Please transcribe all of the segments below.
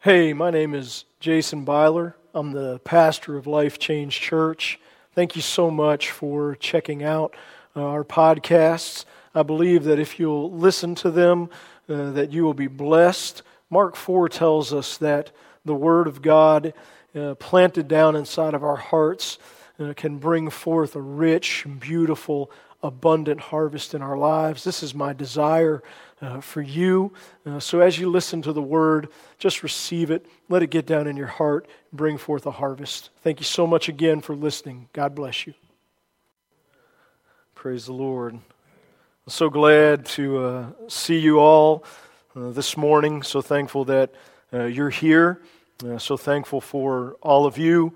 Hey, my name is Jason Byler. I'm the pastor of Life Change Church. Thank you so much for checking out uh, our podcasts. I believe that if you'll listen to them, uh, that you will be blessed. Mark 4 tells us that the Word of God uh, planted down inside of our hearts uh, can bring forth a rich, beautiful, abundant harvest in our lives. This is my desire uh, for you. Uh, so as you listen to the word, just receive it. Let it get down in your heart bring forth a harvest. Thank you so much again for listening. God bless you. Praise the Lord. I'm so glad to uh, see you all uh, this morning. So thankful that uh, you're here. Uh, so thankful for all of you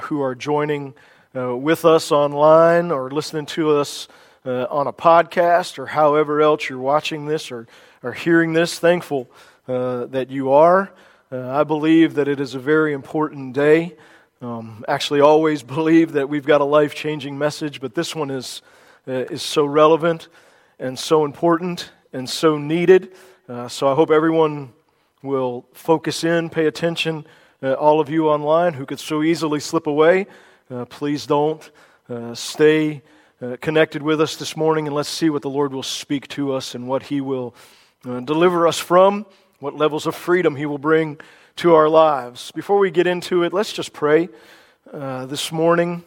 who are joining with us online or listening to us uh, on a podcast or however else you're watching this or, or hearing this. Thankful uh, that you are. Uh, I believe that it is a very important day. Um, actually, always believe that we've got a life changing message, but this one is, uh, is so relevant and so important and so needed. Uh, so I hope everyone will focus in, pay attention. Uh, all of you online who could so easily slip away, please don't. stay uh, connected with us this morning, and let's see what the Lord will speak to us and what He will uh, deliver us from, what levels of freedom He will bring to our lives. Before we get into it, let's just pray uh, this morning.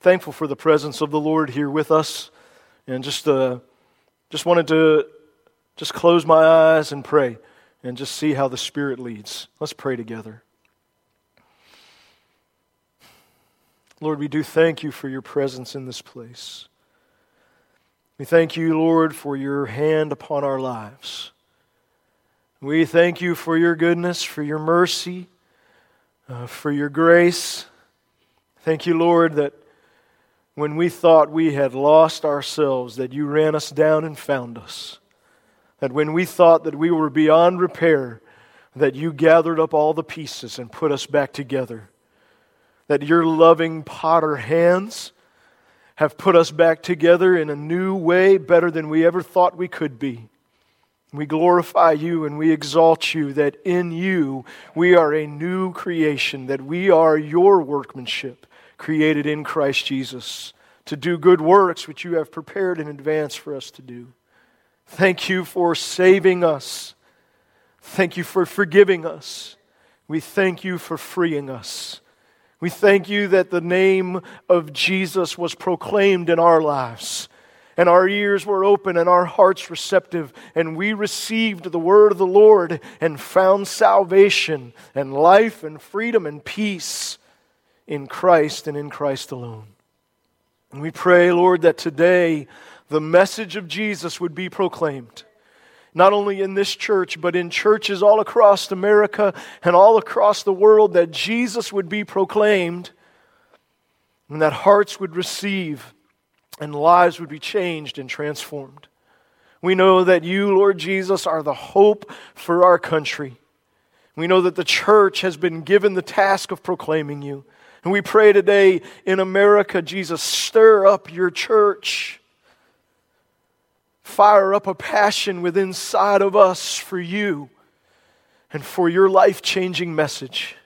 Thankful for the presence of the Lord here with us, and just uh, just wanted to just close my eyes and pray, and just see how the Spirit leads. Let's pray together. Lord, we do thank you for your presence in this place. We thank you, Lord, for your hand upon our lives. We thank you for your goodness, for your mercy, uh, for your grace. Thank you, Lord, that when we thought we had lost ourselves, that you ran us down and found us. That when we thought that we were beyond repair, that you gathered up all the pieces and put us back together that your loving potter hands have put us back together in a new way, better than we ever thought we could be. We glorify you and we exalt you that in you we are a new creation, that we are your workmanship, created in Christ Jesus, to do good works which you have prepared in advance for us to do. Thank you for saving us. Thank you for forgiving us. We thank you for freeing us. We thank you that the name of Jesus was proclaimed in our lives. And our ears were open and our hearts receptive, and we received the word of the Lord and found salvation and life and freedom and peace in Christ and in Christ alone. And we pray, Lord, that today the message of Jesus would be proclaimed not only in this church, but in churches all across America and all across the world, that Jesus would be proclaimed and that hearts would receive and lives would be changed and transformed. We know that you, Lord Jesus, are the hope for our country. We know that the church has been given the task of proclaiming you. And we pray today in America, Jesus, stir up your church fire up a passion within inside of us for you and for your life changing message.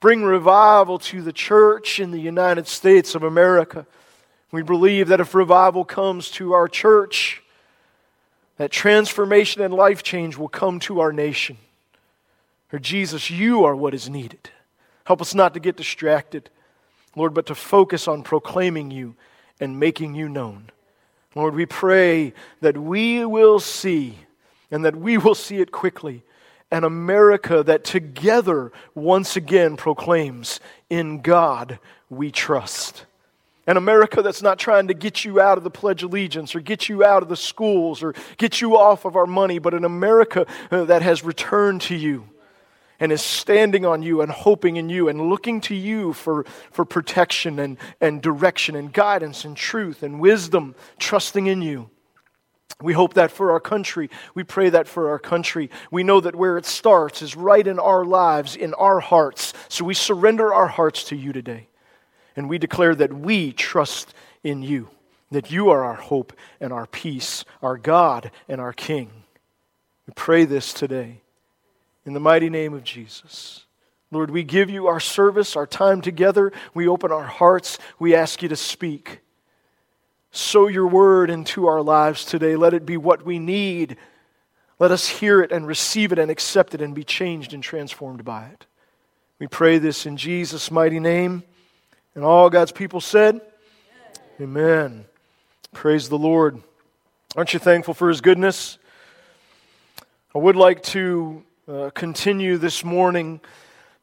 Bring revival to the church in the United States of America. We believe that if revival comes to our church, that transformation and life change will come to our nation. Or Jesus, you are what is needed. Help us not to get distracted, Lord, but to focus on proclaiming you and making you known. Lord, we pray that we will see and that we will see it quickly an America that together once again proclaims, In God we trust. An America that's not trying to get you out of the Pledge of Allegiance or get you out of the schools or get you off of our money, but an America uh, that has returned to you and is standing on you and hoping in you and looking to you for, for protection and, and direction and guidance and truth and wisdom, trusting in you. We hope that for our country. We pray that for our country. We know that where it starts is right in our lives, in our hearts. So we surrender our hearts to you today. And we declare that we trust in you, that you are our hope and our peace, our God and our King. We pray this today In the mighty name of Jesus. Lord, we give you our service, our time together. We open our hearts. We ask you to speak. Sow your word into our lives today. Let it be what we need. Let us hear it and receive it and accept it and be changed and transformed by it. We pray this in Jesus' mighty name. And all God's people said, Amen. Amen. Praise the Lord. Aren't you thankful for his goodness? I would like to uh, continue this morning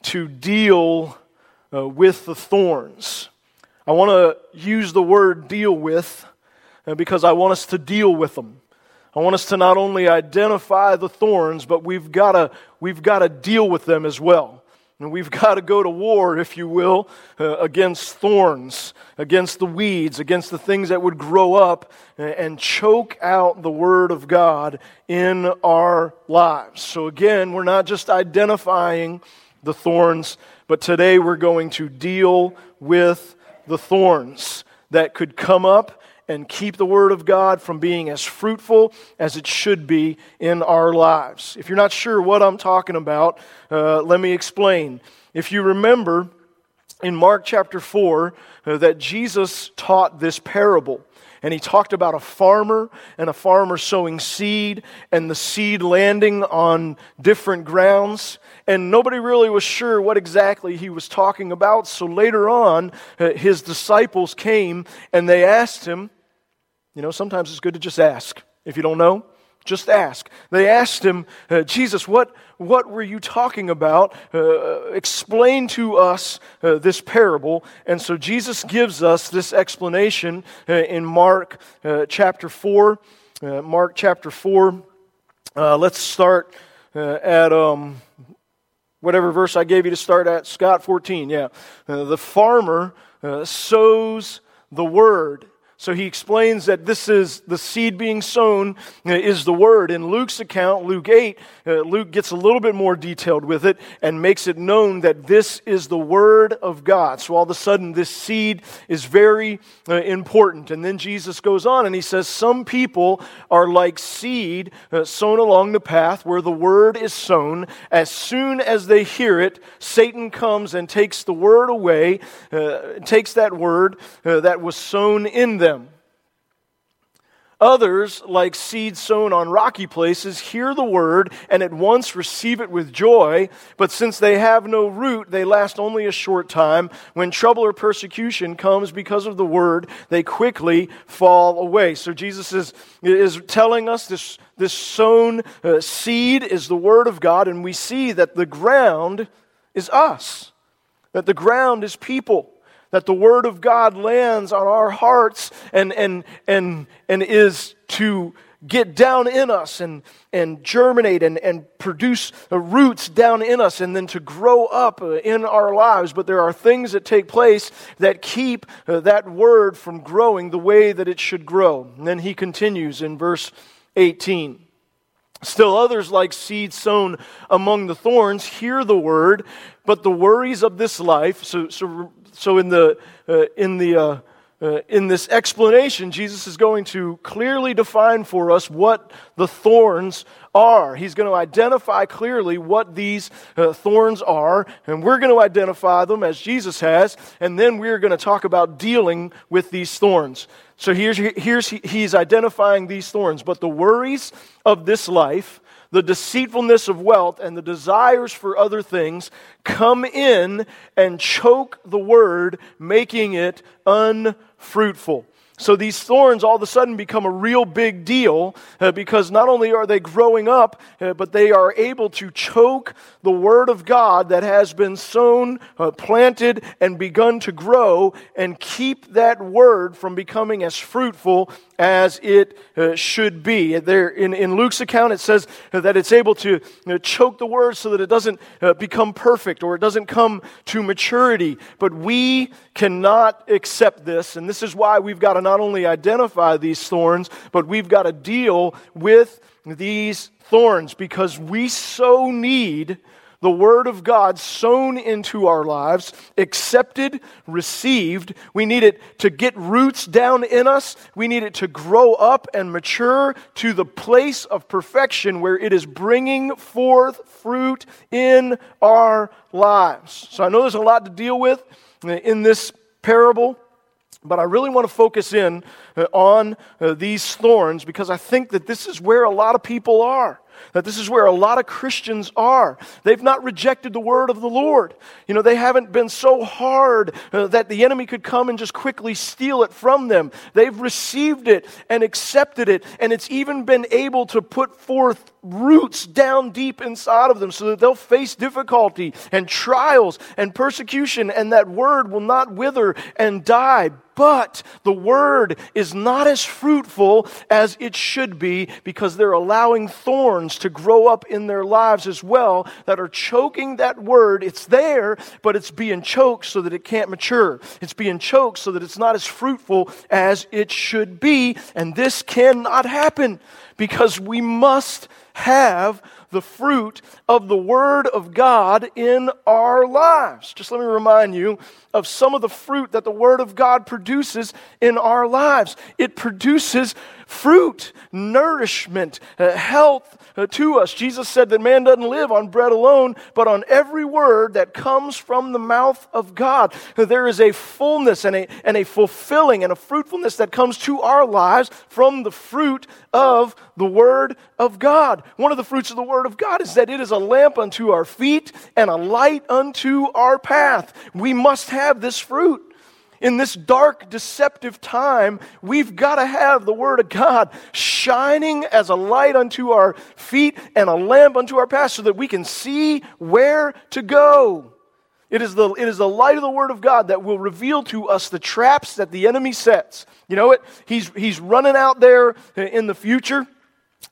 to deal uh, with the thorns. I want to use the word deal with uh, because I want us to deal with them. I want us to not only identify the thorns, but we've got we've got to deal with them as well. And we've got to go to war, if you will, uh, against thorns, against the weeds, against the things that would grow up and choke out the Word of God in our lives. So, again, we're not just identifying the thorns, but today we're going to deal with the thorns that could come up and keep the Word of God from being as fruitful as it should be in our lives. If you're not sure what I'm talking about, uh, let me explain. If you remember in Mark chapter 4 uh, that Jesus taught this parable. And he talked about a farmer and a farmer sowing seed and the seed landing on different grounds. And nobody really was sure what exactly he was talking about. So later on, uh, his disciples came and they asked him, you know, sometimes it's good to just ask. If you don't know, just ask. They asked him, uh, Jesus, what, what were you talking about? Uh, explain to us uh, this parable. And so Jesus gives us this explanation uh, in Mark uh, chapter 4. Uh, Mark chapter 4. let's start at um, whatever verse I gave you to start at. Scott 14, yeah. the farmer sows the word. So he explains that this is the seed being sown uh, is the word. In Luke's account, Luke 8, uh, Luke gets a little bit more detailed with it and makes it known that this is the word of God. So all of a sudden, this seed is very uh, important. And then Jesus goes on and he says, Some people are like seed sown along the path where the word is sown. As soon as they hear it, Satan comes and takes the word away, takes that word that was sown in them. Others, like seed sown on rocky places, hear the word and at once receive it with joy, but since they have no root, they last only a short time. When trouble or persecution comes because of the word, they quickly fall away. So Jesus is, is telling us this, this sown uh, seed is the word of God, and we see that the ground is us, that the ground is people that the Word of God lands on our hearts and, and, and, and is to get down in us and, and germinate and, and produce roots down in us and then to grow up in our lives. But there are things that take place that keep uh, that word from growing the way that it should grow. And then he continues in verse 18. Still others, like seed sown among the thorns, hear the word, but the worries of this life, so, so so, in, the, uh, in, the, uh, uh, in this explanation, Jesus is going to clearly define for us what the thorns are. He's going to identify clearly what these uh, thorns are, and we're going to identify them as Jesus has, and then we're going to talk about dealing with these thorns. So here's, here's he's identifying these thorns. But the worries of this life, the deceitfulness of wealth and the desires for other things come in and choke the word, making it unfruitful. So these thorns all of a sudden become a real big deal uh, because not only are they growing up, uh, but they are able to choke the Word of God that has been sown, uh, planted, and begun to grow and keep that Word from becoming as fruitful as it uh, should be. There, in, in Luke's account, it says that it's able to you know, choke the Word so that it doesn't uh, become perfect or it doesn't come to maturity. But we cannot accept this, and this is why we've got to not only identify these thorns, but we've got to deal with these thorns because we so need the Word of God sown into our lives, accepted, received. We need it to get roots down in us. We need it to grow up and mature to the place of perfection where it is bringing forth fruit in our lives. So I know there's a lot to deal with in this parable. But I really want to focus in uh, on uh, these thorns because I think that this is where a lot of people are that this is where a lot of Christians are. They've not rejected the word of the Lord. You know, they haven't been so hard uh, that the enemy could come and just quickly steal it from them. They've received it and accepted it, and it's even been able to put forth roots down deep inside of them so that they'll face difficulty and trials and persecution, and that word will not wither and die but the word is not as fruitful as it should be because they're allowing thorns to grow up in their lives as well that are choking that word. It's there, but it's being choked so that it can't mature. It's being choked so that it's not as fruitful as it should be. And this cannot happen because we must have the fruit of the Word of God in our lives. Just let me remind you of some of the fruit that the Word of God produces in our lives. It produces fruit, nourishment, uh, health Uh, to us. Jesus said that man doesn't live on bread alone, but on every word that comes from the mouth of God. There is a fullness and a, and a fulfilling and a fruitfulness that comes to our lives from the fruit of the Word of God. One of the fruits of the Word of God is that it is a lamp unto our feet and a light unto our path. We must have this fruit in this dark, deceptive time, we've got to have the Word of God shining as a light unto our feet and a lamp unto our path so that we can see where to go. It is, the, it is the light of the Word of God that will reveal to us the traps that the enemy sets. You know what? He's, he's running out there in the future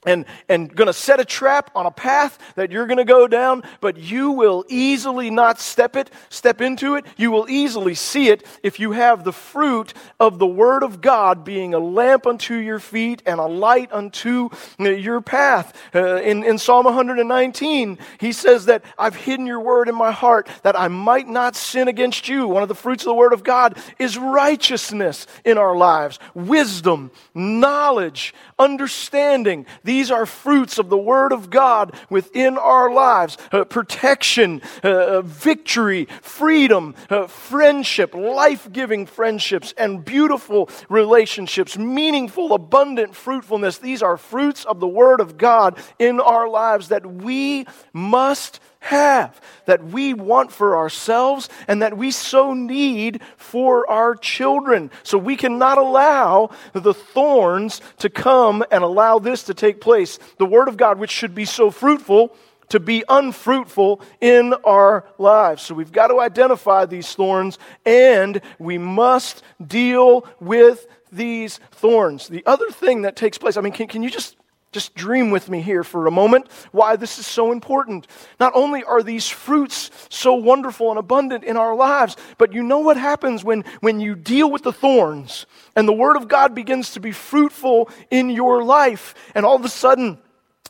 and, and going to set a trap on a path that you're going to go down, but you will easily not step it, step into it. You will easily see it if you have the fruit of the Word of God being a lamp unto your feet and a light unto your path. Uh, in, in Psalm 119, he says that I've hidden your Word in my heart that I might not sin against you. One of the fruits of the Word of God is righteousness in our lives, wisdom, knowledge, understanding. These are fruits of the Word of God within our lives uh, protection, uh, uh victory, freedom, uh, friendship, life giving friendships, and beautiful relationships, meaningful, abundant fruitfulness. These are fruits of the Word of God in our lives that we must have, that we want for ourselves, and that we so need for our children. So we cannot allow the thorns to come and allow this to take place. The Word of God, which should be so fruitful, to be unfruitful in our lives. So we've got to identify these thorns and we must deal with these thorns. The other thing that takes place, I mean, can, can you just just dream with me here for a moment why this is so important. Not only are these fruits so wonderful and abundant in our lives, but you know what happens when, when you deal with the thorns and the Word of God begins to be fruitful in your life, and all of a sudden,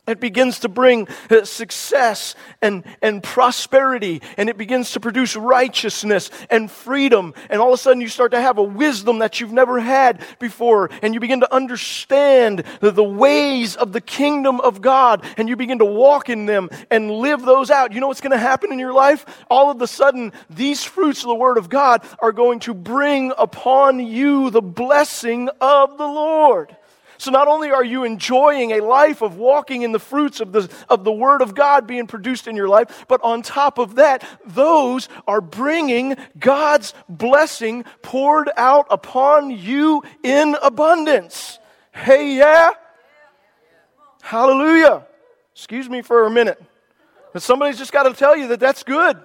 it begins to bring uh, success and, and prosperity, and it begins to produce righteousness and freedom. And all of a sudden, you start to have a wisdom that you've never had before, and you begin to understand the, the ways of the kingdom of God, and you begin to walk in them and live those out. You know what's going to happen in your life? All of a sudden, these fruits of the Word of God are going to bring upon you the blessing of the Lord. So not only are you enjoying a life of walking in the fruits of the, of the Word of God being produced in your life, but on top of that, those are bringing God's blessing poured out upon you in abundance. Hey, yeah? Hallelujah. Excuse me for a minute. But somebody's just got to tell you that that's good.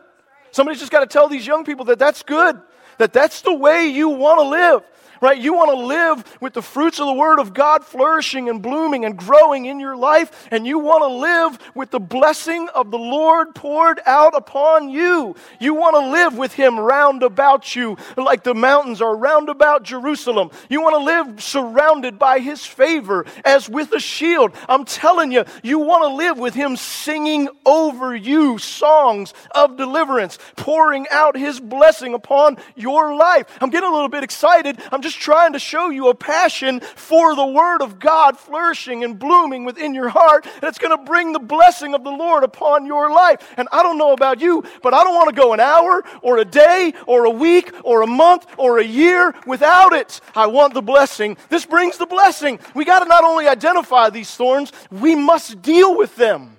Somebody's just got to tell these young people that that's good, that that's the way you want to live. Right? You want to live with the fruits of the Word of God flourishing and blooming and growing in your life, and you want to live with the blessing of the Lord poured out upon you. You want to live with Him round about you, like the mountains are round about Jerusalem. You want to live surrounded by His favor as with a shield. I'm telling you, you want to live with Him singing over you songs of deliverance, pouring out His blessing upon your life. I'm getting a little bit excited. I'm just trying to show you a passion for the Word of God flourishing and blooming within your heart that's going to bring the blessing of the Lord upon your life. And I don't know about you, but I don't want to go an hour or a day or a week or a month or a year without it. I want the blessing. This brings the blessing. We got to not only identify these thorns, we must deal with them.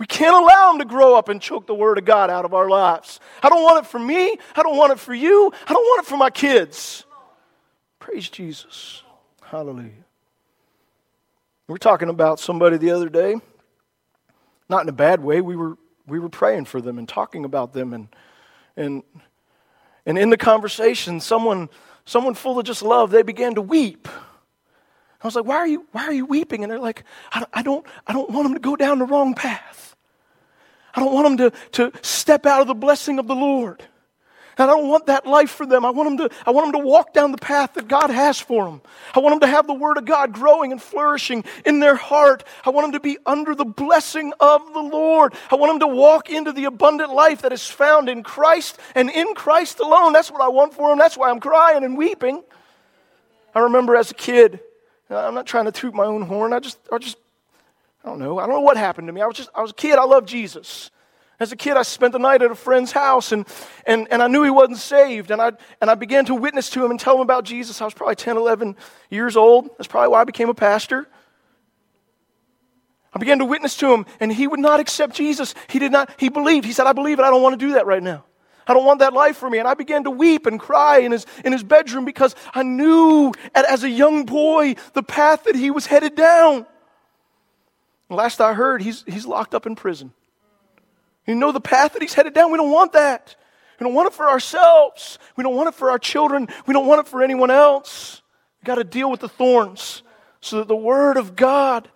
We can't allow them to grow up and choke the Word of God out of our lives. I don't want it for me. I don't want it for you. I don't want it for my kids. Praise Jesus. Hallelujah. We are talking about somebody the other day, not in a bad way. We were, we were praying for them and talking about them. And, and, and in the conversation, someone, someone full of just love, they began to weep. I was like, why are you, why are you weeping? And they're like, I, I, don't, I don't want them to go down the wrong path. I don't want them to, to step out of the blessing of the Lord. I don't want that life for them. I want them, to, I want them to walk down the path that God has for them. I want them to have the Word of God growing and flourishing in their heart. I want them to be under the blessing of the Lord. I want them to walk into the abundant life that is found in Christ and in Christ alone. That's what I want for them. That's why I'm crying and weeping. I remember as a kid, uh, I'm not trying to toot my own horn. I just, I just I don't know. I don't know what happened to me. I was just, I was a kid. I loved Jesus. As a kid, I spent the night at a friend's house and, and, and I knew he wasn't saved. And I, and I began to witness to him and tell him about Jesus. I was probably 10, 11 years old. That's probably why I became a pastor. I began to witness to him and he would not accept Jesus. He did not, he believed. He said, I believe it. I don't want to do that right now. I don't want that life for me. And I began to weep and cry in his, in his bedroom because I knew as a young boy the path that he was headed down. Last I heard, he's, he's locked up in prison. You know the path that he's headed down? We don't want that. We don't want it for ourselves. We don't want it for our children. We don't want it for anyone else. We've got to deal with the thorns so that the Word of God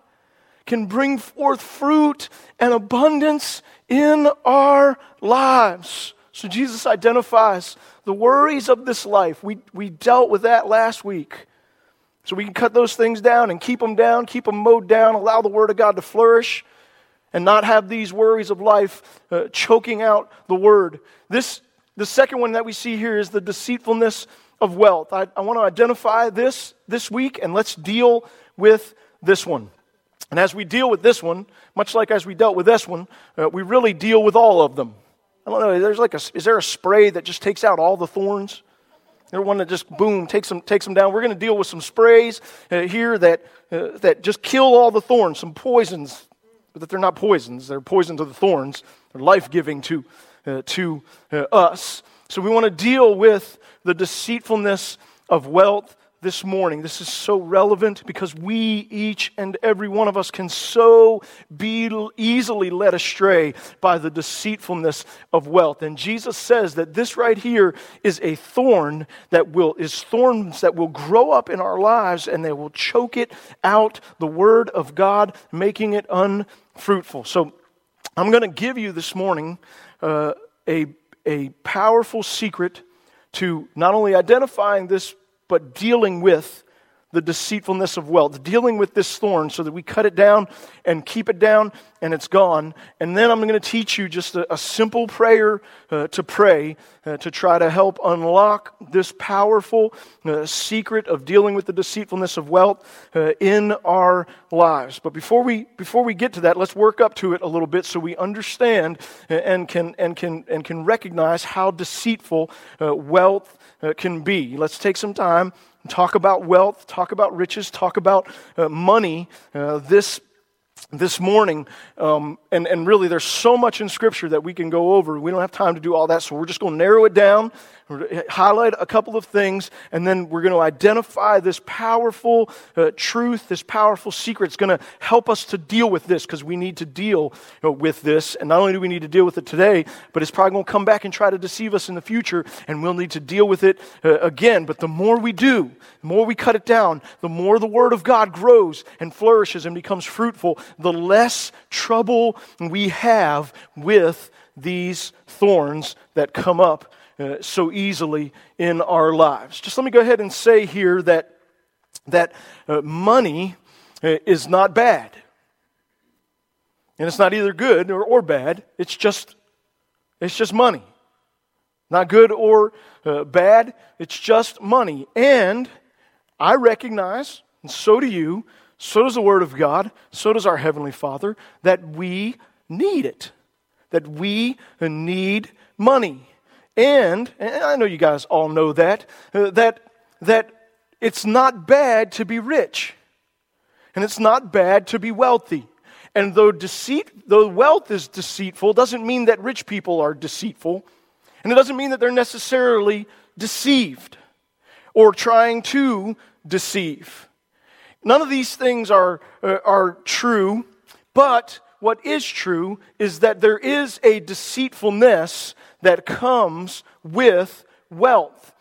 can bring forth fruit and abundance in our lives. So Jesus identifies the worries of this life. We, we dealt with that last week. So we can cut those things down and keep them down, keep them mowed down, allow the Word of God to flourish, and not have these worries of life uh, choking out the Word. This, the second one that we see here is the deceitfulness of wealth. I, I want to identify this this week, and let's deal with this one. And as we deal with this one, much like as we dealt with this one, uh, we really deal with all of them. I don't know. There's like a, is there a spray that just takes out all the thorns? They're one that just boom takes them takes them down. We're going to deal with some sprays uh, here that uh, that just kill all the thorns, some poisons, but that they're not poisons. They're poison to the thorns. They're life giving to uh, to uh, us. So we want to deal with the deceitfulness of wealth this morning. This is so relevant because we, each and every one of us, can so be easily led astray by the deceitfulness of wealth. And Jesus says that this right here is a thorn that will, is thorns that will grow up in our lives and they will choke it out, the word of God, making it unfruitful. So I'm going to give you this morning uh, a, a powerful secret to not only identifying this but dealing with the deceitfulness of wealth, dealing with this thorn so that we cut it down and keep it down and it's gone. And then I'm going to teach you just a, a simple prayer uh, to pray uh, to try to help unlock this powerful uh, secret of dealing with the deceitfulness of wealth uh, in our lives. But before we, before we get to that, let's work up to it a little bit so we understand uh, and can, and can, and can recognize how deceitful uh, wealth can be. Let's take some time and talk about wealth, talk about riches, talk about uh, money uh, this, this morning, um, and, and really there's so much in Scripture that we can go over. We don't have time to do all that, so we're just going to narrow it down, highlight a couple of things, and then we're going to identify this powerful uh, truth, this powerful secret. It's going to help us to deal with this because we need to deal you know, with this. And not only do we need to deal with it today, but it's probably going to come back and try to deceive us in the future, and we'll need to deal with it uh, again. But the more we do, the more we cut it down, the more the Word of God grows and flourishes and becomes fruitful, the less trouble we have with these thorns that come up uh, so easily in our lives. Just let me go ahead and say here that, that uh, money uh, is not bad. And it's not either good or, or bad, it's just, it's just money. Not good or uh, bad, it's just money. And I recognize, and so do you, so does the Word of God, so does our Heavenly Father, that we need it. That we need money. And, and I know you guys all know that, uh, that, that it's not bad to be rich. And it's not bad to be wealthy. And though deceit, though wealth is deceitful, doesn't mean that rich people are deceitful. And it doesn't mean that they're necessarily deceived or trying to deceive. None of these things are, uh, are true, but what is true is that there is a deceitfulness that comes with wealth.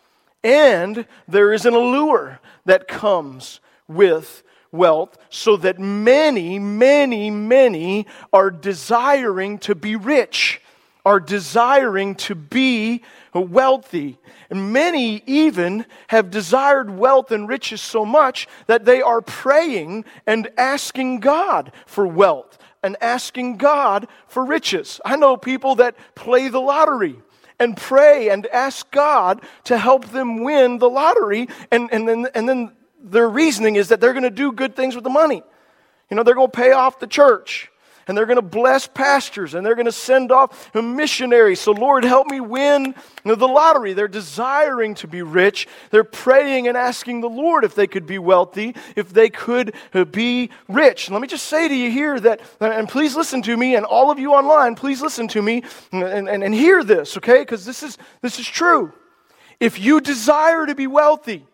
And there is an allure that comes with wealth, so that many, many, many are desiring to be rich, are desiring to be wealthy. And many even have desired wealth and riches so much that they are praying and asking God for wealth and asking God for riches. I know people that play the lottery and pray and ask God to help them win the lottery, and, and, then, and then their reasoning is that they're going to do good things with the money. You know, they're going to pay off the church and they're going to bless pastors and they're going to send off missionaries. So, Lord, help me win the lottery. They're desiring to be rich. They're praying and asking the Lord if they could be wealthy, if they could uh, be rich. let me just say to you here that, and please listen to me, and all of you online, please listen to me and, and, and hear this, okay? Because this is, this is true. If you desire to be wealthy,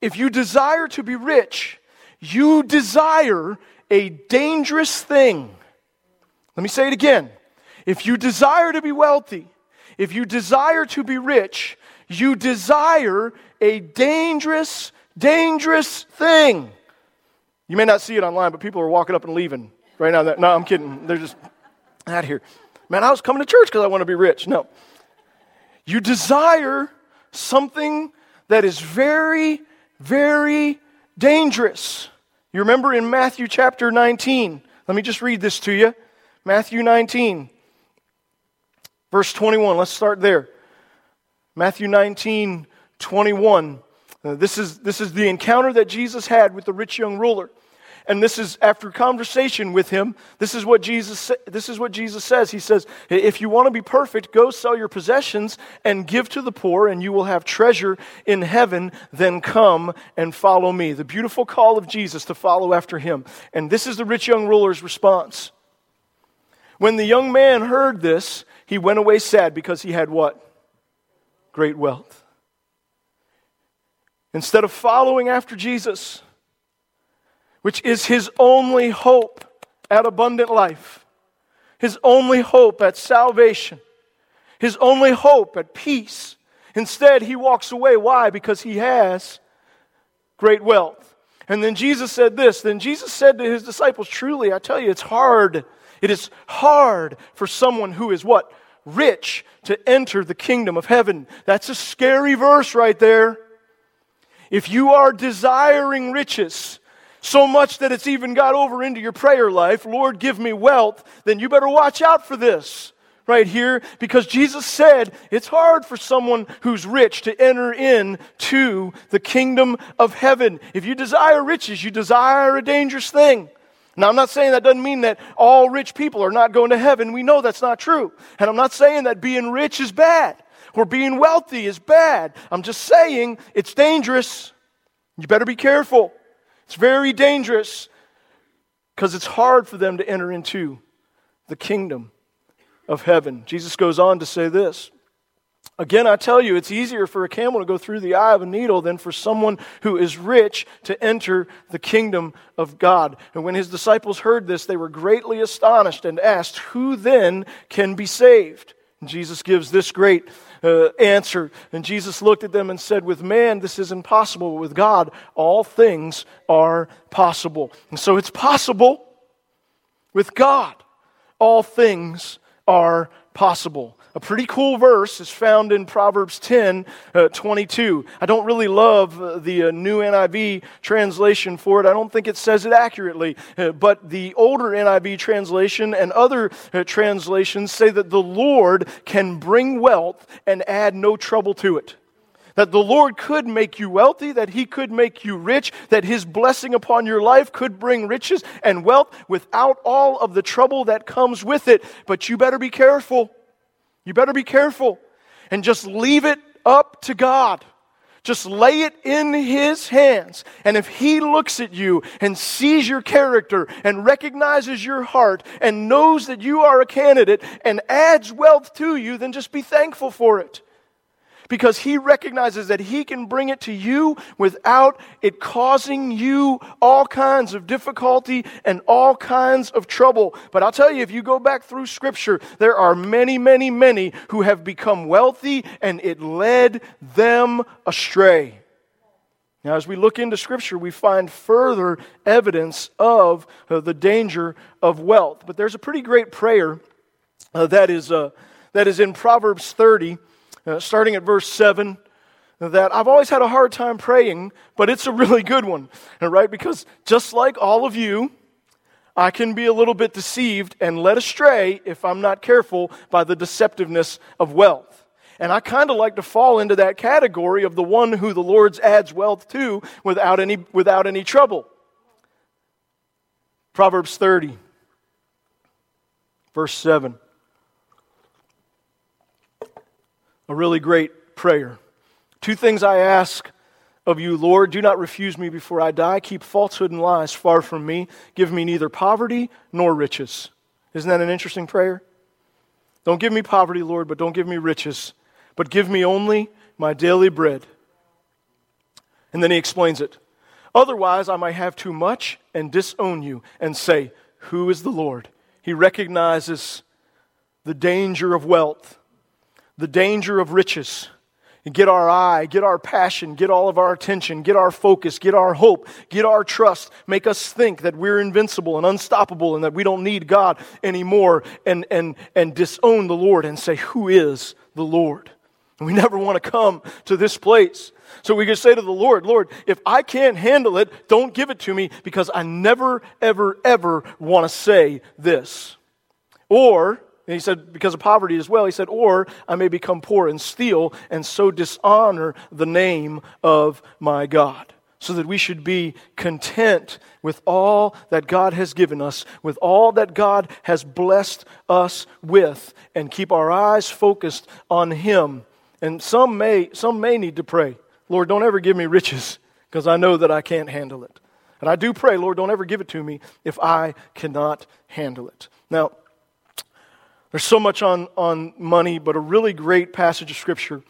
if you desire to be rich, you desire a dangerous thing. Let me say it again. If you desire to be wealthy, if you desire to be rich, you desire a dangerous, dangerous thing. You may not see it online, but people are walking up and leaving right now. No, I'm kidding. They're just out here. Man, I was coming to church because I want to be rich. No. You desire something that is very, very dangerous. You remember in Matthew chapter 19, let me just read this to you. Matthew 19, verse 21. Let's start there. Matthew 19, 21. Uh, this, is, this is the encounter that Jesus had with the rich young ruler. And this is after conversation with him. This is what Jesus this is what Jesus says. He says, "If you want to be perfect, go sell your possessions and give to the poor and you will have treasure in heaven. Then come and follow me." The beautiful call of Jesus to follow after him. And this is the rich young ruler's response. When the young man heard this, he went away sad because he had what? Great wealth. Instead of following after Jesus, which is his only hope at abundant life, his only hope at salvation, his only hope at peace. Instead, he walks away. Why? Because he has great wealth. And then Jesus said this. Then Jesus said to his disciples, Truly, I tell you, it's hard it is hard for someone who is what? Rich to enter the kingdom of heaven. That's a scary verse right there. If you are desiring riches, so much that it's even got over into your prayer life, Lord, give me wealth, then you better watch out for this right here because Jesus said it's hard for someone who's rich to enter in to the kingdom of heaven. If you desire riches, you desire a dangerous thing. Now, I'm not saying that doesn't mean that all rich people are not going to heaven. We know that's not true. And I'm not saying that being rich is bad or being wealthy is bad. I'm just saying it's dangerous. You better be careful. It's very dangerous. because it's hard for them to enter into the kingdom of heaven. Jesus goes on to say this Again, I tell you, it's easier for a camel to go through the eye of a needle than for someone who is rich to enter the kingdom of God. And when his disciples heard this, they were greatly astonished and asked, Who then can be saved? And Jesus gives this great uh, answer. And Jesus looked at them and said, With man, this is impossible, but with God, all things are possible. And so it's possible with God. All things are possible. A pretty cool verse is found in Proverbs 10 uh, 22. I don't really love uh, the uh, new NIV translation for it. I don't think it says it accurately. Uh, but the older NIV translation and other uh, translations say that the Lord can bring wealth and add no trouble to it that the Lord could make you wealthy, that He could make you rich, that His blessing upon your life could bring riches and wealth without all of the trouble that comes with it. But you better be careful. You better be careful and just leave it up to God. Just lay it in His hands. And if He looks at you and sees your character and recognizes your heart and knows that you are a candidate and adds wealth to you, then just be thankful for it because he recognizes that he can bring it to you without it causing you all kinds of difficulty and all kinds of trouble. But I'll tell you, if you go back through Scripture, there are many, many, many who have become wealthy and it led them astray. Now, as we look into Scripture, we find further evidence of uh, the danger of wealth. But there's a pretty great prayer uh, that, is, uh, that is in Proverbs 30 uh, starting at verse 7, that I've always had a hard time praying, but it's a really good one, right? Because just like all of you, I can be a little bit deceived and led astray if I'm not careful by the deceptiveness of wealth. And I kind of like to fall into that category of the one who the Lord adds wealth to without any, without any trouble. Proverbs 30, verse 7. A really great prayer. Two things I ask of you, Lord. Do not refuse me before I die. Keep falsehood and lies far from me. Give me neither poverty nor riches. Isn't that an interesting prayer? Don't give me poverty, Lord, but don't give me riches. But give me only my daily bread. And then he explains it. Otherwise, I might have too much and disown you and say, Who is the Lord? He recognizes the danger of wealth the danger of riches. And get our eye, get our passion, get all of our attention, get our focus, get our hope, get our trust. Make us think that we're invincible and unstoppable and that we don't need God anymore and, and, and disown the Lord and say, Who is the Lord? We never want to come to this place. So we can say to the Lord, Lord, if I can't handle it, don't give it to me because I never, ever, ever want to say this. Or and he said, because of poverty as well, he said, or I may become poor and steal and so dishonor the name of my God. So that we should be content with all that God has given us, with all that God has blessed us with, and keep our eyes focused on Him. And some may, some may need to pray, Lord, don't ever give me riches because I know that I can't handle it. And I do pray, Lord, don't ever give it to me if I cannot handle it. Now, there's so much on, on money, but a really great passage of Scripture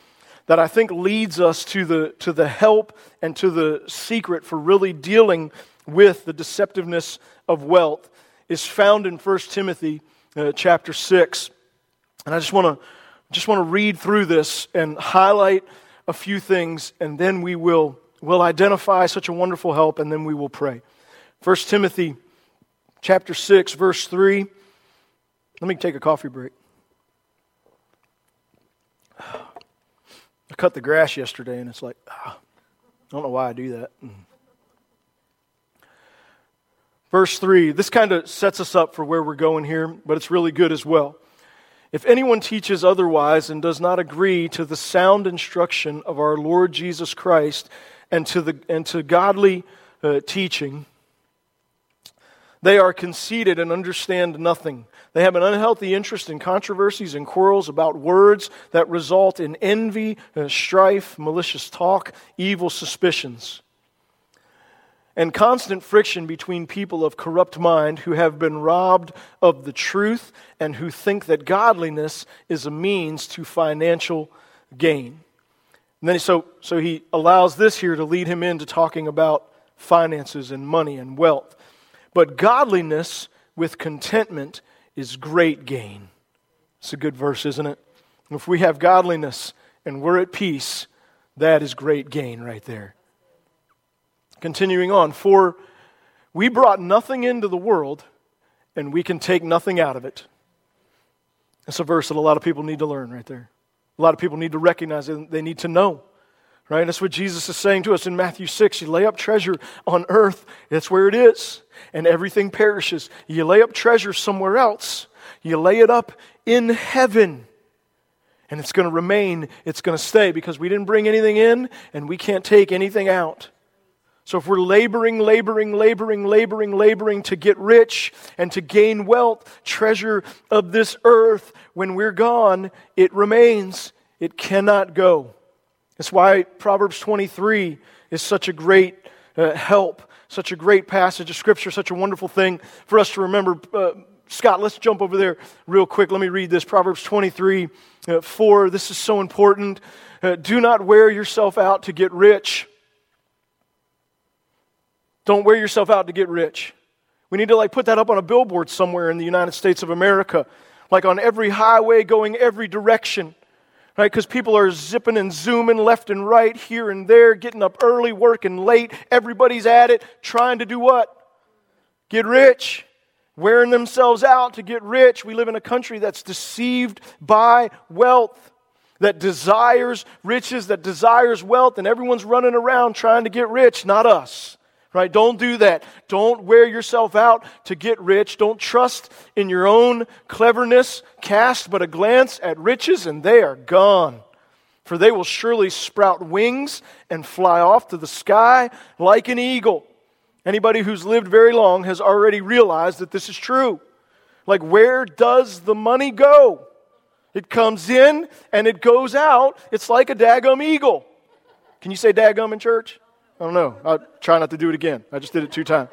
that I think leads us to the, to the help and to the secret for really dealing with the deceptiveness of wealth is found in 1 Timothy uh, chapter 6. And I just want to just want to read through this and highlight a few things, and then we will will identify such a wonderful help, and then we will pray. 1 Timothy chapter 6, verse 3. Let me take a coffee break. I cut the grass yesterday, and it's like, ah, I don't know why I do that. Verse 3, this kind of sets us up for where we're going here, but it's really good as well. If anyone teaches otherwise and does not agree to the sound instruction of our Lord Jesus Christ and to, the, and to godly uh, teaching, they are conceited and understand nothing. They have an unhealthy interest in controversies and quarrels about words that result in envy, uh, strife, malicious talk, evil suspicions. and constant friction between people of corrupt mind who have been robbed of the truth and who think that godliness is a means to financial gain. And then so, so he allows this here to lead him into talking about finances and money and wealth. But godliness with contentment is great gain. It's a good verse, isn't it? If we have godliness and we're at peace, that is great gain right there. Continuing on, for we brought nothing into the world and we can take nothing out of it. That's a verse that a lot of people need to learn right there. A lot of people need to recognize it, they need to know. Right? That's what Jesus is saying to us in Matthew 6. You lay up treasure on earth, that's where it is, and everything perishes. You lay up treasure somewhere else, you lay it up in heaven. And it's going to remain, it's going to stay because we didn't bring anything in and we can't take anything out. So if we're laboring, laboring, laboring, laboring, laboring to get rich and to gain wealth, treasure of this earth, when we're gone, it remains. It cannot go. That's why Proverbs 23 is such a great uh, help, such a great passage of Scripture, such a wonderful thing for us to remember. Uh, Scott, let's jump over there real quick. Let me read this Proverbs 23 uh, 4. This is so important. Uh, do not wear yourself out to get rich don't wear yourself out to get rich. We need to like put that up on a billboard somewhere in the United States of America, like on every highway going every direction. Right? Because people are zipping and zooming left and right, here and there, getting up early, working late. Everybody's at it, trying to do what? Get rich. Wearing themselves out to get rich. We live in a country that's deceived by wealth, that desires riches, that desires wealth, and everyone's running around trying to get rich, not us right? Don't do that. Don't wear yourself out to get rich. Don't trust in your own cleverness. Cast but a glance at riches, and they are gone. For they will surely sprout wings and fly off to the sky like an eagle. Anybody who's lived very long has already realized that this is true. Like, where does the money go? It comes in and it goes out. It's like a daggum eagle. Can you say daggum in church? I don't know. I'll try not to do it again. I just did it two times.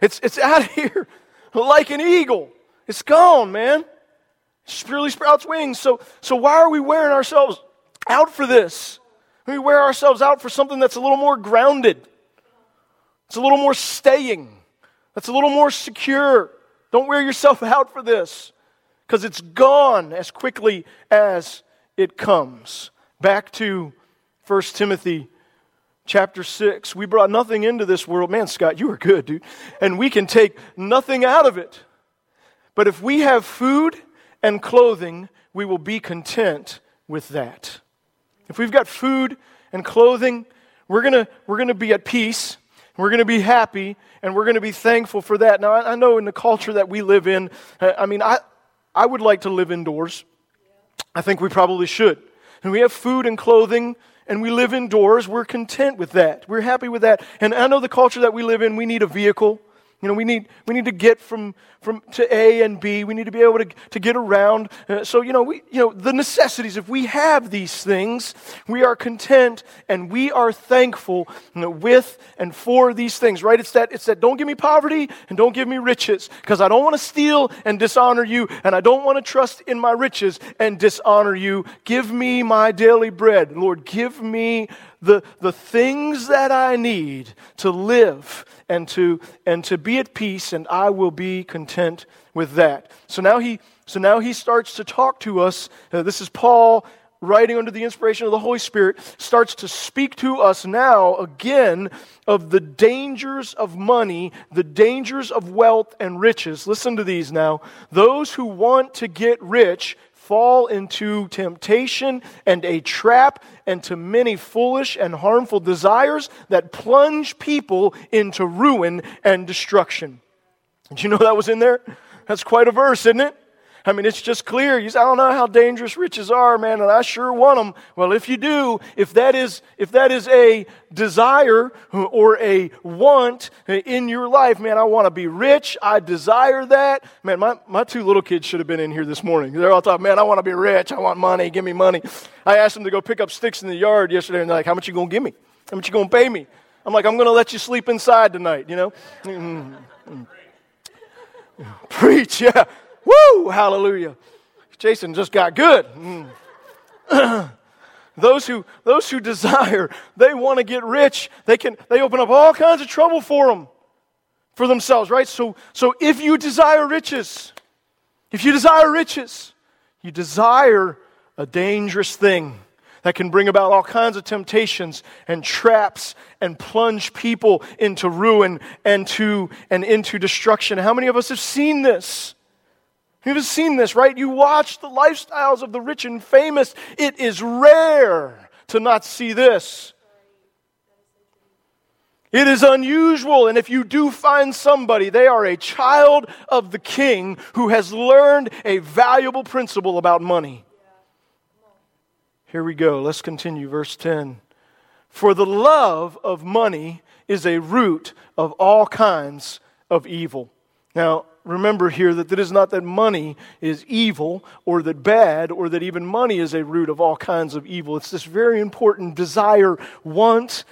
It's, it's out of here like an eagle. It's gone, man. It sprouts wings. So, so why are we wearing ourselves out for this? We wear ourselves out for something that's a little more grounded. It's a little more staying. That's a little more secure. Don't wear yourself out for this because it's gone as quickly as it comes. Back to 1 Timothy chapter 6. We brought nothing into this world. Man, Scott, you are good, dude. And we can take nothing out of it. But if we have food and clothing, we will be content with that. If we've got food and clothing, we're going we're to be at peace. We're going to be happy and we're going to be thankful for that. Now, I, I know in the culture that we live in, uh, I mean, I, I would like to live indoors. I think we probably should. And we have food and clothing and we live indoors, we're content with that. We're happy with that. And I know the culture that we live in, we need a vehicle. You know, we need, we need to get from, from to A and B. We need to be able to, to get around. Uh, so, you know, we, you know, the necessities, if we have these things, we are content and we are thankful you know, with and for these things, right? It's that, it's that don't give me poverty and don't give me riches because I don't want to steal and dishonor you and I don't want to trust in my riches and dishonor you. Give me my daily bread. Lord, give me the, the things that I need to live and to, and to be at peace, and I will be content with that. So now he, so now he starts to talk to us. Uh, this is Paul writing under the inspiration of the Holy Spirit, starts to speak to us now again of the dangers of money, the dangers of wealth and riches. Listen to these now. Those who want to get rich fall into temptation and a trap and to many foolish and harmful desires that plunge people into ruin and destruction. Did you know that was in there? That's quite a verse, isn't it? I mean, it's just clear. You say, I don't know how dangerous riches are, man, and I sure want them. Well, if you do, if that is, if that is a desire or a want in your life, man, I want to be rich. I desire that. Man, my, my two little kids should have been in here this morning. They're all talking, man, I want to be rich. I want money. Give me money. I asked them to go pick up sticks in the yard yesterday, and they're like, how much you going to give me? How much you going to pay me? I'm like, I'm going to let you sleep inside tonight, you know? Mm-hmm. Preach, yeah. Woo, hallelujah. Jason just got good. Mm. those who those who desire, they want to get rich. They can they open up all kinds of trouble for them for themselves, right? So so if you desire riches, if you desire riches, you desire a dangerous thing that can bring about all kinds of temptations and traps and plunge people into ruin and to and into destruction. How many of us have seen this? You've seen this, right? You watch the lifestyles of the rich and famous. It is rare to not see this. It is unusual, and if you do find somebody, they are a child of the king who has learned a valuable principle about money. Here we go. Let's continue. Verse 10. For the love of money is a root of all kinds of evil. Now, remember here that it is not that money is evil or that bad or that even money is a root of all kinds of evil. It's this very important desire, want,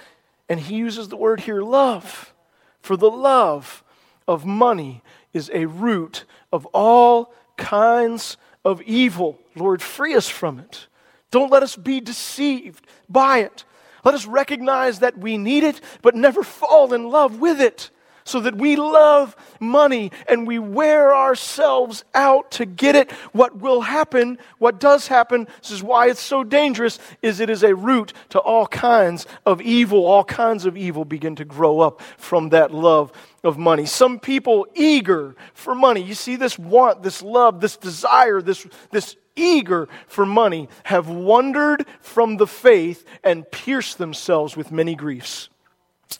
and he uses the word here love. For the love of money is a root of all kinds of evil. Lord, free us from it. Don't let us be deceived by it. Let us recognize that we need it, but never fall in love with it. So that we love money and we wear ourselves out to get it. What will happen, what does happen, this is why it's so dangerous, is it is a root to all kinds of evil. All kinds of evil begin to grow up from that love of money. Some people eager for money. You see this want, this love, this desire, this, this eager for money have wandered from the faith and pierced themselves with many griefs.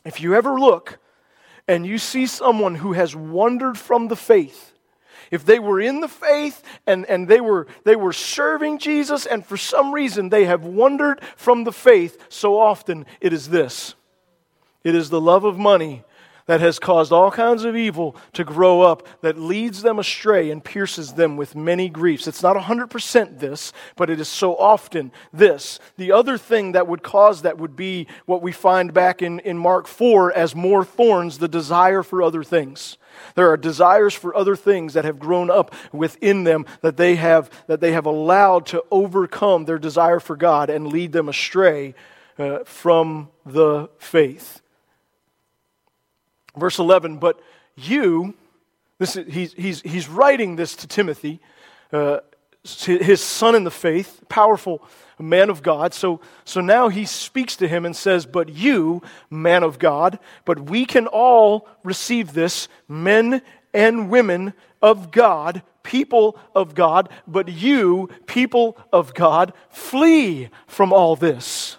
If you ever look and you see someone who has wandered from the faith, if they were in the faith and, and they, were, they were serving Jesus and for some reason they have wandered from the faith, so often it is this. It is the love of money that has caused all kinds of evil to grow up that leads them astray and pierces them with many griefs. It's not 100% this, but it is so often this. The other thing that would cause that would be what we find back in, in Mark 4 as more thorns, the desire for other things. There are desires for other things that have grown up within them that they have, that they have allowed to overcome their desire for God and lead them astray uh, from the faith. Verse 11, but you, this is, he's, he's, he's writing this to Timothy, uh, his son in the faith, powerful man of God. So, so now he speaks to him and says, But you, man of God, but we can all receive this, men and women of God, people of God, but you, people of God, flee from all this.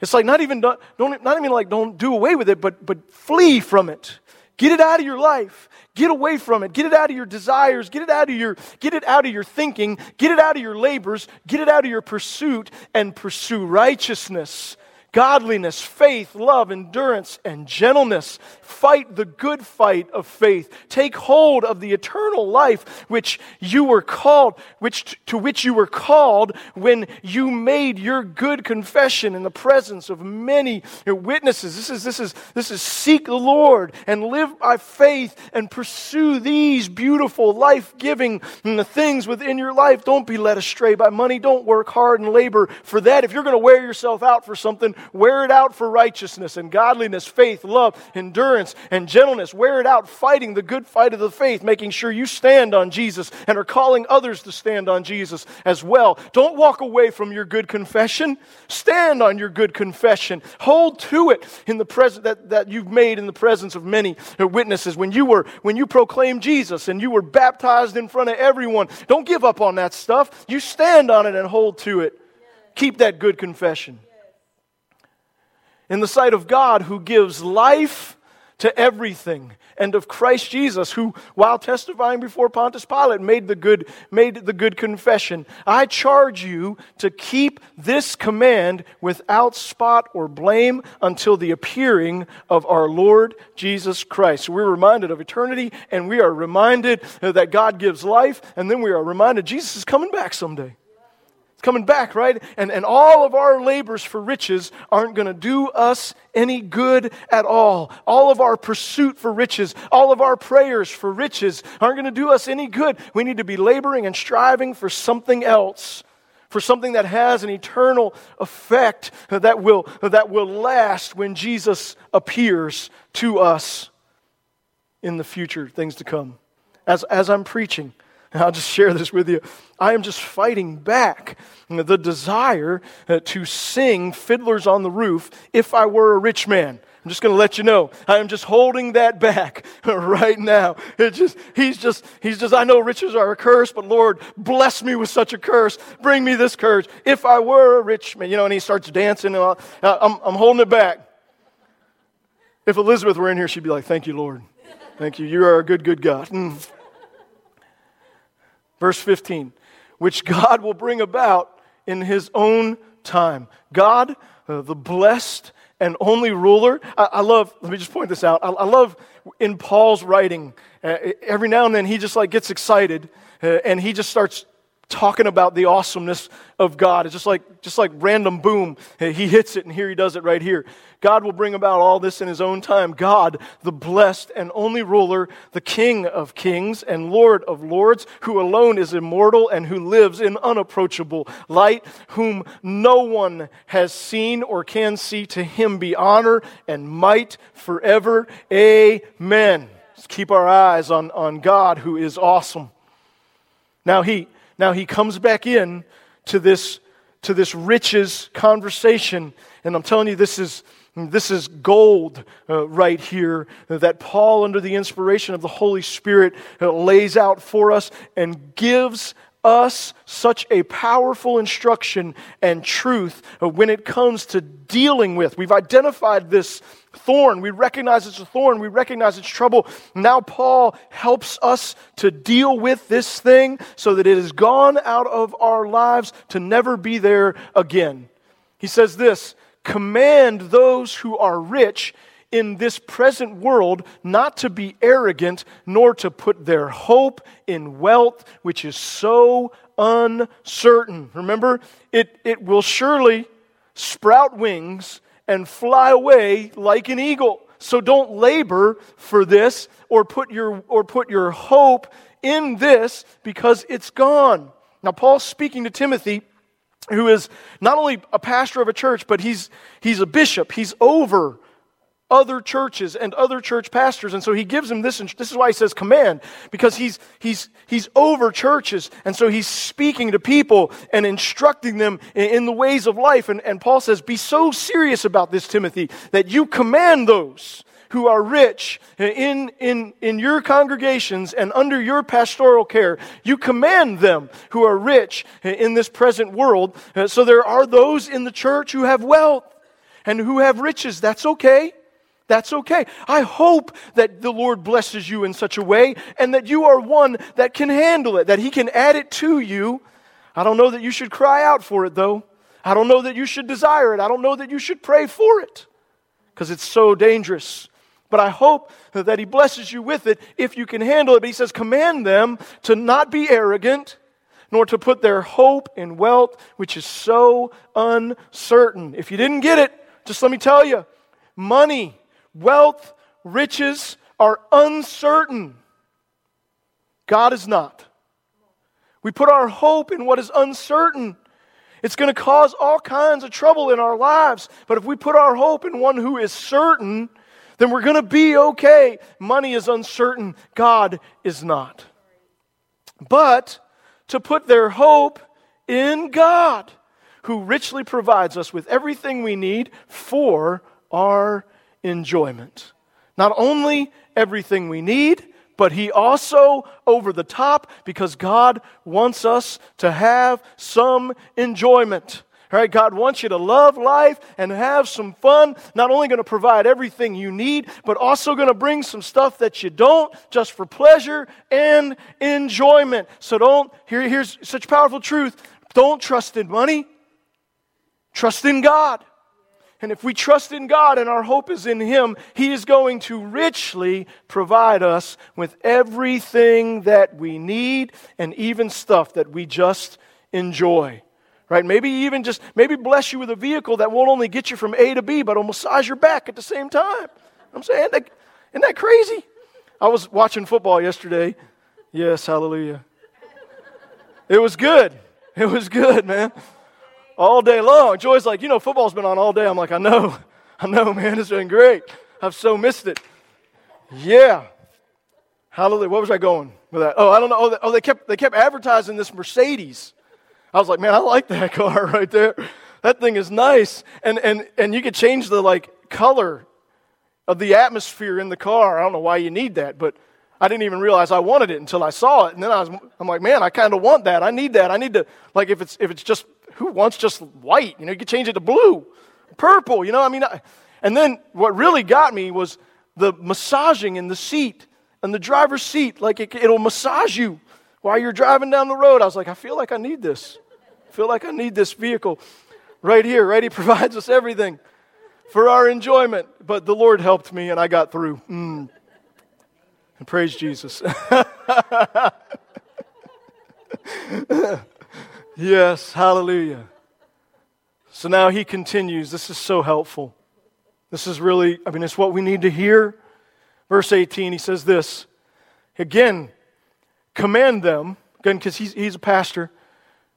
It's like not even don't, not even like don't do away with it, but but flee from it. Get it out of your life. Get away from it. Get it out of your desires. Get it out of your get it out of your thinking. Get it out of your labors. Get it out of your pursuit and pursue righteousness godliness, faith, love, endurance, and gentleness. Fight the good fight of faith. Take hold of the eternal life which you were called, which to which you were called when you made your good confession in the presence of many witnesses. This is this is this is seek the Lord and live by faith and pursue these beautiful life-giving things within your life. Don't be led astray by money. Don't work hard and labor for that. If you're going to wear yourself out for something, Wear it out for righteousness and godliness, faith, love, endurance, and gentleness. Wear it out fighting the good fight of the faith, making sure you stand on Jesus and are calling others to stand on Jesus as well. Don't walk away from your good confession. Stand on your good confession. Hold to it in the presence that, that you've made in the presence of many witnesses. When you were when you proclaimed Jesus and you were baptized in front of everyone, don't give up on that stuff. You stand on it and hold to it. Keep that good confession in the sight of God who gives life to everything. And of Christ Jesus who while testifying before Pontius Pilate made the good made the good confession I charge you to keep this command without spot or blame until the appearing of our Lord Jesus Christ. So we're reminded of eternity and we are reminded that God gives life and then we are reminded Jesus is coming back someday It's coming back, right? And, and all of our labors for riches aren't going to do us any good at all. All of our pursuit for riches, all of our prayers for riches aren't going to do us any good. We need to be laboring and striving for something else, for something that has an eternal effect that will, that will last when Jesus appears to us in the future, things to come. As, as I'm preaching, and I'll just share this with you. I am just fighting back the desire uh, to sing Fiddlers on the Roof if I were a rich man. I'm just going to let you know. I am just holding that back right now. It just, he's just, he's just, I know riches are a curse, but Lord, bless me with such a curse. Bring me this curse. If I were a rich man, you know, and he starts dancing, and I'm, I'm holding it back. If Elizabeth were in here, she'd be like, Thank you, Lord. Thank you. You are a good, good God. Mm. Verse 15, which God will bring about in his own time. God, uh, the blessed and only ruler. I, I, love, let me just point this out. I, I love in Paul's writing, uh, every now and then he just like gets excited uh, and he just starts talking about the awesomeness of God. It's just like, just like random boom. He hits it, and here he does it right here. God will bring about all this in his own time. God, the blessed and only ruler, the King of kings and Lord of lords, who alone is immortal and who lives in unapproachable light, whom no one has seen or can see. To him be honor and might forever. Amen. Let's keep our eyes on, on God, who is awesome. Now, he now he comes back in to this, to this riches conversation, and I'm telling you, this is, this is gold uh, right here that Paul, under the inspiration of the Holy Spirit, uh, lays out for us and gives us such a powerful instruction and truth when it comes to dealing with. We've identified this thorn. We recognize it's a thorn. We recognize it's trouble. Now, Paul helps us to deal with this thing so that it is gone out of our lives to never be there again. He says this Command those who are rich in this present world not to be arrogant, nor to put their hope in wealth, which is so uncertain. Remember, it, it will surely sprout wings and fly away like an eagle. So don't labor for this or put your, or put your hope in this because it's gone. Now, Paul's speaking to Timothy, who is not only a pastor of a church, but he's, he's a bishop. He's over other churches and other church pastors. And so he gives them this, this is why he says command, because he's, he's, he's over churches. And so he's speaking to people and instructing them in, in the ways of life. And, and Paul says, Be so serious about this, Timothy, that you command those who are rich in, in, in your congregations and under your pastoral care. You command them who are rich in this present world. Uh, so there are those in the church who have wealth and who have riches. That's okay. That's okay. I hope that the Lord blesses you in such a way and that you are one that can handle it, that He can add it to you. I don't know that you should cry out for it, though. I don't know that you should desire it. I don't know that you should pray for it because it's so dangerous. But I hope that He blesses you with it if you can handle it. But He says, command them to not be arrogant, nor to put their hope in wealth, which is so uncertain. If you didn't get it, just let me tell you money wealth, riches are uncertain. God is not. We put our hope in what is uncertain. It's going to cause all kinds of trouble in our lives. But if we put our hope in one who is certain, then we're going to be okay. Money is uncertain, God is not. But to put their hope in God, who richly provides us with everything we need for our enjoyment. Not only everything we need, but He also over the top because God wants us to have some enjoyment. All right, God wants you to love life and have some fun. Not only going to provide everything you need, but also going to bring some stuff that you don't just for pleasure and enjoyment. So don't, here, here's such powerful truth. Don't trust in money, trust in God. And if we trust in God and our hope is in Him, He is going to richly provide us with everything that we need and even stuff that we just enjoy. Right? Maybe even just, maybe bless you with a vehicle that won't only get you from A to B, but will massage your back at the same time. I'm saying, isn't that crazy? I was watching football yesterday. Yes, hallelujah. It was good. It was good, man. All day long. Joy's like, you know, football's been on all day. I'm like, I know. I know, man. It's been great. I've so missed it. Yeah. Hallelujah. What was I going with that? Oh, I don't know. Oh, they, oh, they kept they kept advertising this Mercedes. I was like, man, I like that car right there. That thing is nice. And and and you could change the like color of the atmosphere in the car. I don't know why you need that, but I didn't even realize I wanted it until I saw it. And then I was I'm like, man, I kind of want that. I need that. I need to like if it's if it's just who wants just white? You know, you could change it to blue, purple, you know? I mean, I, and then what really got me was the massaging in the seat and the driver's seat. Like it, it'll massage you while you're driving down the road. I was like, I feel like I need this. I feel like I need this vehicle right here, right? He provides us everything for our enjoyment. But the Lord helped me and I got through. Mm. And praise Jesus. yes, hallelujah. So now he continues. This is so helpful. This is really, I mean, it's what we need to hear. Verse 18, he says this again, command them, again, because he's, he's a pastor.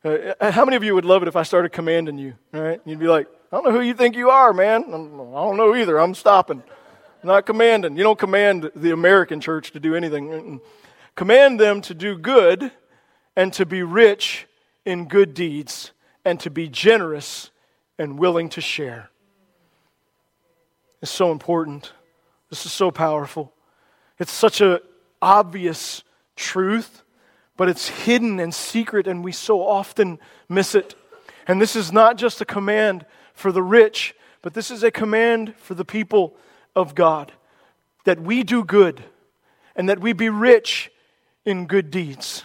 Uh, how many of you would love it if I started commanding you? Right? You'd be like, I don't know who you think you are, man. I don't know either. I'm stopping. I'm not commanding. You don't command the American church to do anything. Command them to do good and to be rich in good deeds and to be generous and willing to share. It's so important. This is so powerful. It's such an obvious truth, but it's hidden and secret, and we so often miss it. And this is not just a command for the rich, but this is a command for the people of God that we do good and that we be rich in good deeds.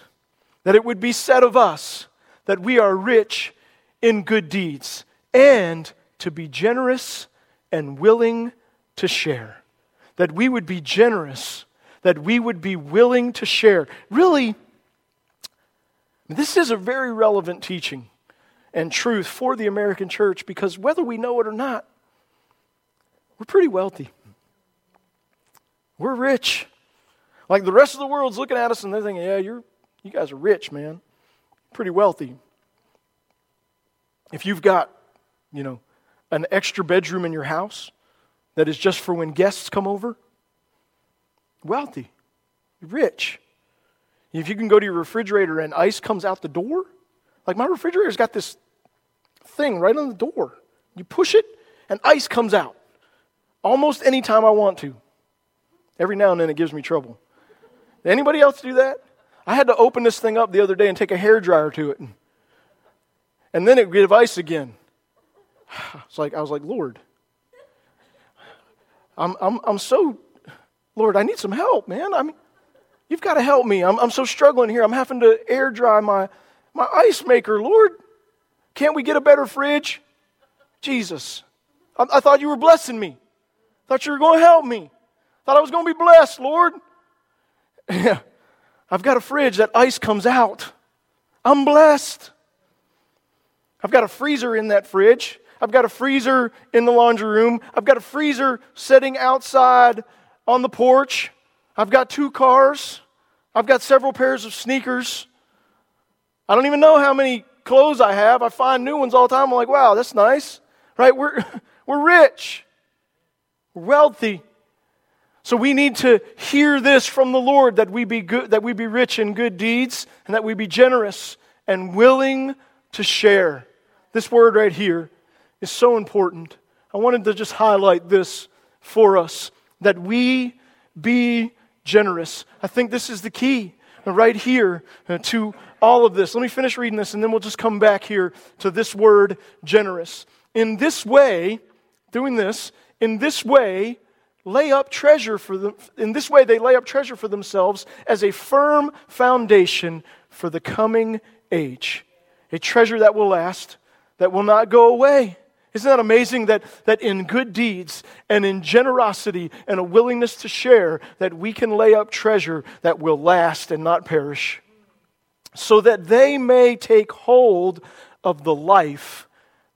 That it would be said of us that we are rich in good deeds and to be generous and willing to share. That we would be generous, that we would be willing to share. Really, this is a very relevant teaching and truth for the American church because whether we know it or not, we're pretty wealthy. We're rich. Like the rest of the world's looking at us and they're thinking, yeah, you're, you guys are rich, man. Pretty wealthy. If you've got, you know, an extra bedroom in your house that is just for when guests come over, wealthy, rich. If you can go to your refrigerator and ice comes out the door, like my refrigerator's got this thing right on the door. You push it, and ice comes out almost any time I want to. Every now and then it gives me trouble. Anybody else do that? I had to open this thing up the other day and take a hair dryer to it, and, then it give ice again. It's like I was like, Lord, I'm I'm I'm so, Lord, I need some help, man. I mean, you've got to help me. I'm I'm so struggling here. I'm having to air dry my my ice maker, Lord. Can't we get a better fridge? Jesus. I, I thought you were blessing me. Thought you were going to help me. Thought I was going to be blessed, Lord. I've got a fridge that ice comes out. I'm blessed. I've got a freezer in that fridge. I've got a freezer in the laundry room. I've got a freezer sitting outside on the porch. I've got two cars. I've got several pairs of sneakers. I don't even know how many clothes I have. I find new ones all the time. I'm like, wow, that's nice. Right? We're, we're rich, we're wealthy. So we need to hear this from the Lord that we be good, that we be rich in good deeds, and that we be generous and willing to share. This word right here is so important. I wanted to just highlight this for us that we be generous. I think this is the key right here uh, to all of this. Let me finish reading this and then we'll just come back here to this word generous. In this way, doing this, in this way, lay up treasure for them. In this way, they lay up treasure for themselves as a firm foundation for the coming age. A treasure that will last, that will not go away. Isn't that amazing that, that in good deeds and in generosity and a willingness to share, that we can lay up treasure that will last and not perish? So that they may take hold of the life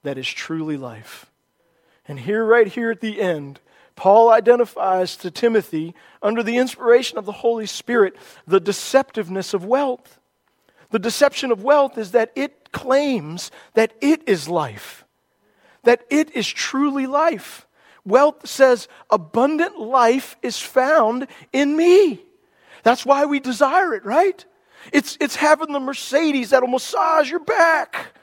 that is truly life. And here, right here at the end, Paul identifies to Timothy, under the inspiration of the Holy Spirit, the deceptiveness of wealth. The deception of wealth is that it claims that it is life, that it is truly life. Wealth says, abundant life is found in me. That's why we desire it, right? It's, it's having the Mercedes that'll massage your back.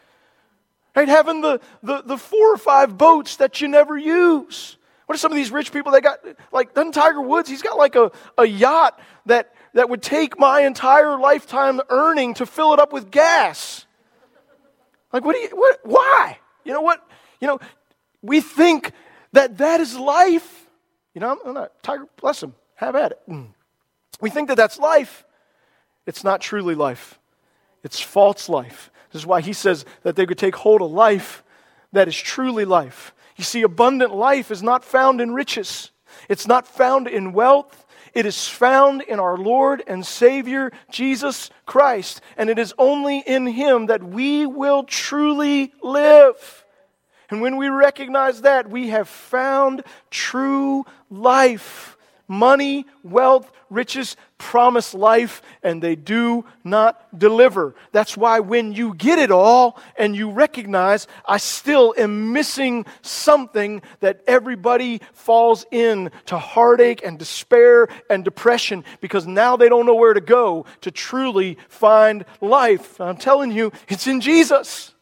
Right? Having the, the, the four or five boats that you never use. What are some of these rich people They got, like, doesn't Tiger Woods, he's got like a, a yacht that, that would take my entire lifetime earning to fill it up with gas. Like, what do you, what, why? You know what? You know, we think that that is life. You know, I'm not, Tiger, bless him, have at it. Mm. We think that that's life. It's not truly life, it's false life. This is why he says that they could take hold of life that is truly life. You see, abundant life is not found in riches, it's not found in wealth. It is found in our Lord and Savior, Jesus Christ. And it is only in Him that we will truly live. And when we recognize that, we have found true life. Money, wealth, riches promise life and they do not deliver. That's why when you get it all and you recognize, I still am missing something, that everybody falls in to heartache and despair and depression because now they don't know where to go to truly find life. I'm telling you, it's in Jesus.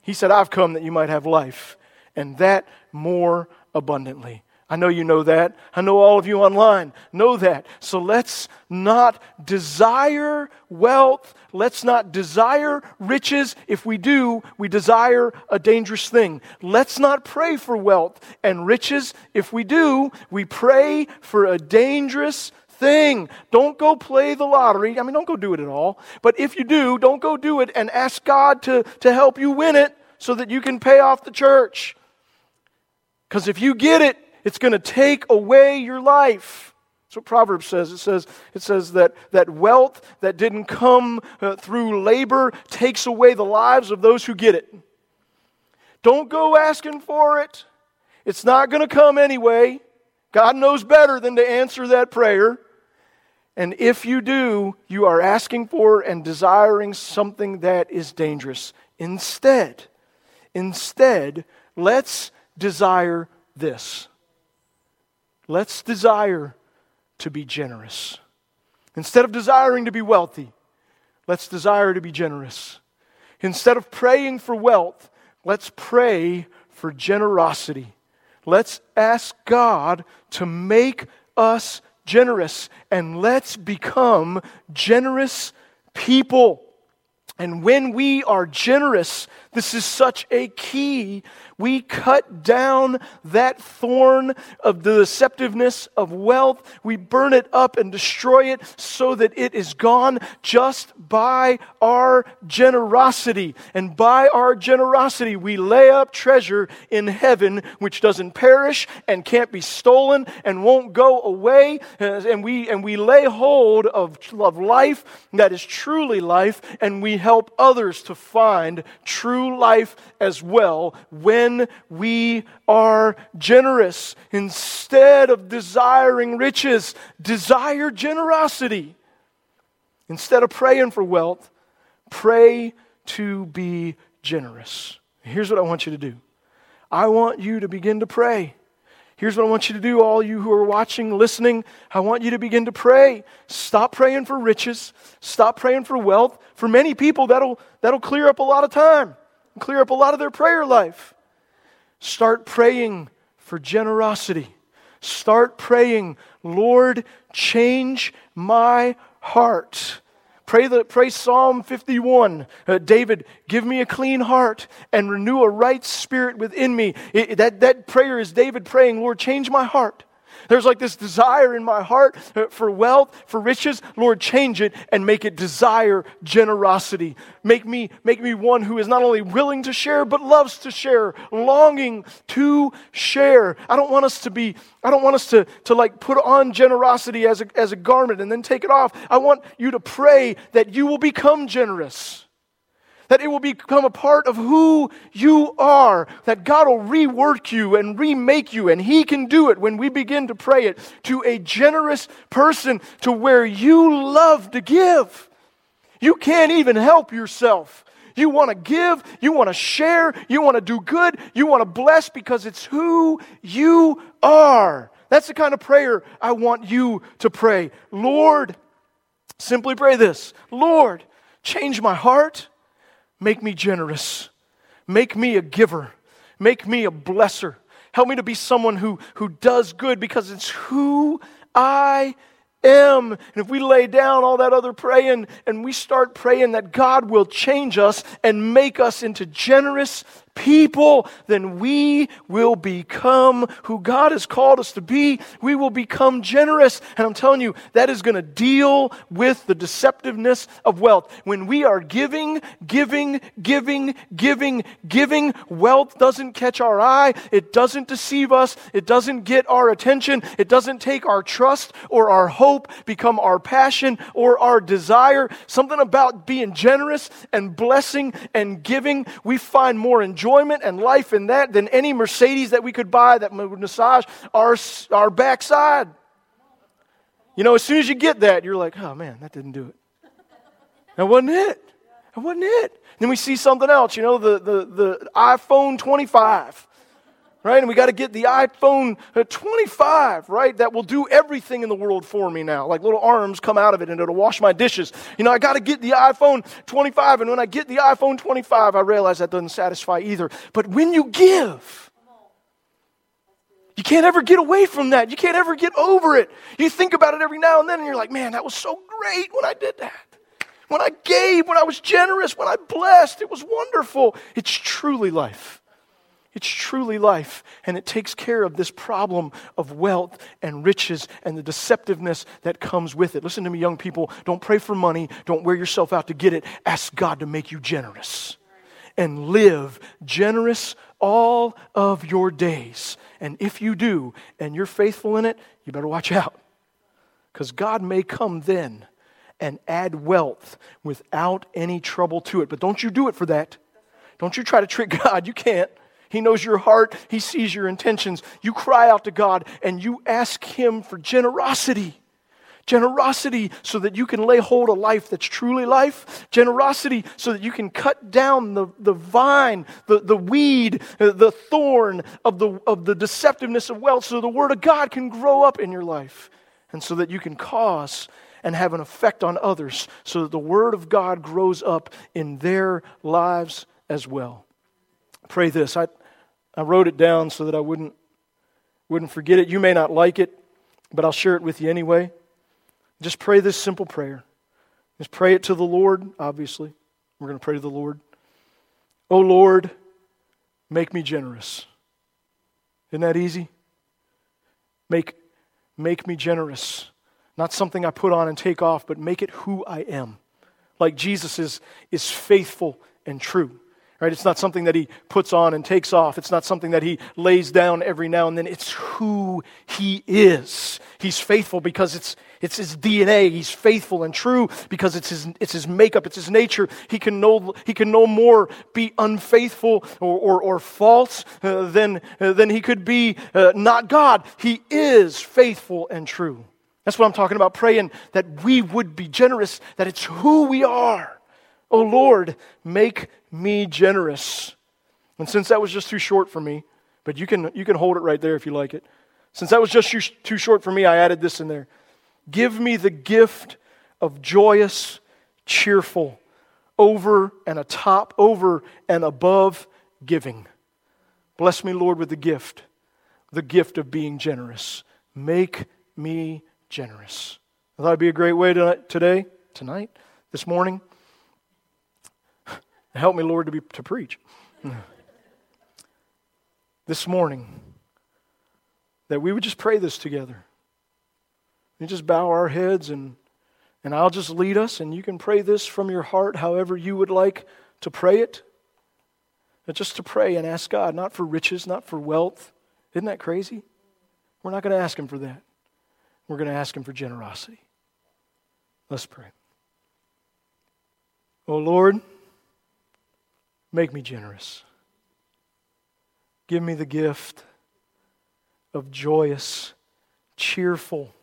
He said, I've come that you might have life and that more abundantly. I know you know that. I know all of you online know that. So let's not desire wealth. Let's not desire riches. If we do, we desire a dangerous thing. Let's not pray for wealth and riches. If we do, we pray for a dangerous thing. Don't go play the lottery. I mean, don't go do it at all. But if you do, don't go do it and ask God to, to help you win it so that you can pay off the church. Because if you get it, it's going to take away your life. That's what Proverbs says. It says, it says that, that wealth that didn't come uh, through labor takes away the lives of those who get it. Don't go asking for it. It's not going to come anyway. God knows better than to answer that prayer. And if you do, you are asking for and desiring something that is dangerous. Instead, instead, let's desire this. Let's desire to be generous. Instead of desiring to be wealthy, let's desire to be generous. Instead of praying for wealth, let's pray for generosity. Let's ask God to make us generous and let's become generous people. And when we are generous, this is such a key we cut down that thorn of the deceptiveness of wealth. We burn it up and destroy it so that it is gone just by our generosity. And by our generosity, we lay up treasure in heaven which doesn't perish and can't be stolen and won't go away. And we, and we lay hold of, of life that is truly life, and we help others to find true life as well when we are generous. Instead of desiring riches, desire generosity. Instead of praying for wealth, pray to be generous. Here's what I want you to do I want you to begin to pray. Here's what I want you to do, all you who are watching, listening. I want you to begin to pray. Stop praying for riches. Stop praying for wealth. For many people, that'll, that'll clear up a lot of time, clear up a lot of their prayer life. Start praying for generosity. Start praying, Lord, change my heart. Pray, the, pray Psalm 51. Uh, David, give me a clean heart and renew a right spirit within me. It, that, that prayer is David praying, Lord, change my heart. There's like this desire in my heart uh, for wealth, for riches. Lord, change it and make it desire generosity. Make me, make me one who is not only willing to share, but loves to share, longing to share. I don't want us to be, I don't want us to, to like put on generosity as a, as a garment and then take it off. I want you to pray that you will become generous. That it will become a part of who you are, that God will rework you and remake you, and He can do it when we begin to pray it to a generous person to where you love to give. You can't even help yourself. You want to give, you want to share, you want to do good, you want to bless because it's who you are. That's the kind of prayer I want you to pray. Lord, simply pray this Lord, change my heart. Make me generous. Make me a giver. Make me a blesser. Help me to be someone who, who does good because it's who I am. And if we lay down all that other praying and we start praying that God will change us and make us into generous people, then we will become who God has called us to be. We will become generous. And I'm telling you, that is going to deal with the deceptiveness of wealth. When we are giving, giving, giving, giving, giving, wealth doesn't catch our eye. It doesn't deceive us. It doesn't get our attention. It doesn't take our trust or our hope become our passion or our desire. Something about being generous and blessing and giving, we find more enjoyment enjoyment and life in that than any Mercedes that we could buy that would massage our, our backside. You know, as soon as you get that, you're like, oh man, that didn't do it. That wasn't it. That wasn't it. Then we see something else, you know, the, the, the iPhone 25 right? And we got to get the iPhone uh, 25, right? That will do everything in the world for me now. Like little arms come out of it and it'll wash my dishes. You know, I got to get the iPhone 25. And when I get the iPhone 25, I realize that doesn't satisfy either. But when you give, you can't ever get away from that. You can't ever get over it. You think about it every now and then and you're like, man, that was so great when I did that. When I gave, when I was generous, when I blessed, it was wonderful. It's truly life. It's truly life, and it takes care of this problem of wealth and riches and the deceptiveness that comes with it. Listen to me, young people. Don't pray for money. Don't wear yourself out to get it. Ask God to make you generous and live generous all of your days. And if you do, and you're faithful in it, you better watch out. Because God may come then and add wealth without any trouble to it. But don't you do it for that. Don't you try to trick God. You can't. He knows your heart, He sees your intentions. You cry out to God and you ask Him for generosity. Generosity so that you can lay hold of life that's truly life. Generosity so that you can cut down the, the vine, the, the weed, the thorn of the, of the deceptiveness of wealth so the Word of God can grow up in your life. And so that you can cause and have an effect on others so that the Word of God grows up in their lives as well. Pray this. I, I wrote it down so that I wouldn't, wouldn't forget it. You may not like it, but I'll share it with you anyway. Just pray this simple prayer. Just pray it to the Lord, obviously. We're going to pray to the Lord. Oh Lord, make me generous. Isn't that easy? Make, make me generous. Not something I put on and take off, but make it who I am. Like Jesus is, is faithful and true. Right? It's not something that he puts on and takes off. It's not something that he lays down every now and then. It's who he is. He's faithful because it's, it's his DNA. He's faithful and true because it's his, it's his makeup, it's his nature. He can no, he can no more be unfaithful or, or, or false uh, than, uh, than he could be uh, not God. He is faithful and true. That's what I'm talking about, praying that we would be generous, that it's who we are. Oh Lord, make me generous. And since that was just too short for me, but you can, you can hold it right there if you like it. Since that was just too short for me, I added this in there. Give me the gift of joyous, cheerful, over and atop, over and above giving. Bless me, Lord, with the gift, the gift of being generous. Make me generous. I thought it'd be a great way to, today, tonight, this morning Help me, Lord, to, be, to preach. this morning, that we would just pray this together. And just bow our heads and, and I'll just lead us, and you can pray this from your heart however you would like to pray it. Just to pray and ask God, not for riches, not for wealth. Isn't that crazy? We're not going to ask Him for that. We're going to ask Him for generosity. Let's pray. Oh Lord, Make me generous. Give me the gift of joyous, cheerful,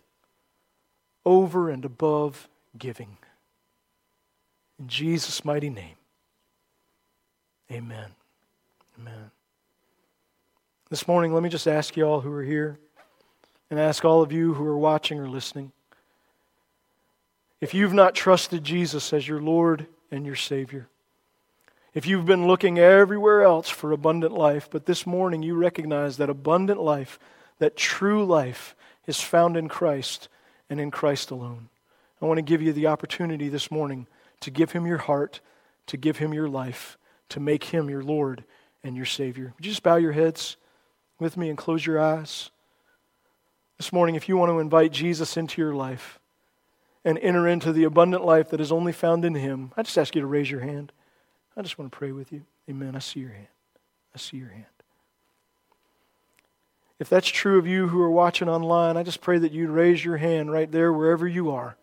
over and above giving. In Jesus' mighty name, amen. Amen. This morning, let me just ask you all who are here and ask all of you who are watching or listening if you've not trusted Jesus as your Lord and your Savior, if you've been looking everywhere else for abundant life, but this morning you recognize that abundant life, that true life, is found in Christ and in Christ alone. I want to give you the opportunity this morning to give Him your heart, to give Him your life, to make Him your Lord and your Savior. Would you just bow your heads with me and close your eyes? This morning, if you want to invite Jesus into your life and enter into the abundant life that is only found in Him, I just ask you to raise your hand. I just want to pray with you. Amen. I see your hand. I see your hand. If that's true of you who are watching online, I just pray that you'd raise your hand right there wherever you are.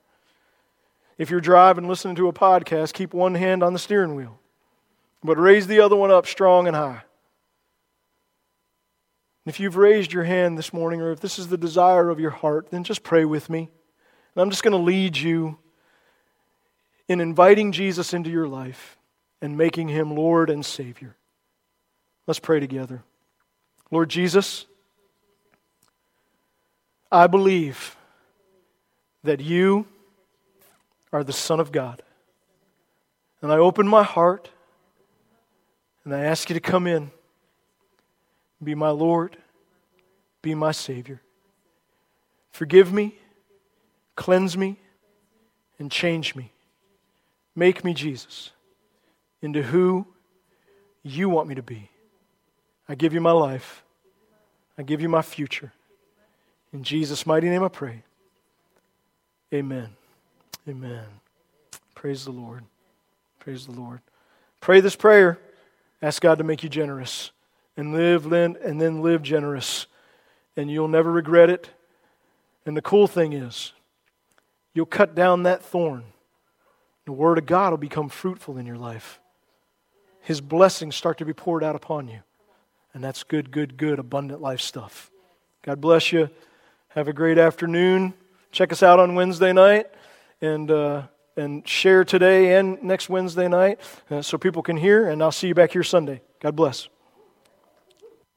If you're driving, listening to a podcast, keep one hand on the steering wheel, but raise the other one up strong and high. And if you've raised your hand this morning, or if this is the desire of your heart, then just pray with me. And I'm just going to lead you in inviting Jesus into your life and making him Lord and Savior. Let's pray together. Lord Jesus, I believe that you are the Son of God. And I open my heart and I ask you to come in, be my Lord, be my Savior. Forgive me, cleanse me, and change me. Make me, Jesus, into who you want me to be. I give you my life, I give you my future. In Jesus' mighty name I pray. Amen. Amen. Praise the Lord. Praise the Lord. Pray this prayer. Ask God to make you generous and live and then live generous. And you'll never regret it. And the cool thing is, you'll cut down that thorn. The Word of God will become fruitful in your life. His blessings start to be poured out upon you. And that's good, good, good, abundant life stuff. God bless you. Have a great afternoon. Check us out on Wednesday night and, uh, and share today and next Wednesday night uh, so people can hear. And I'll see you back here Sunday. God bless.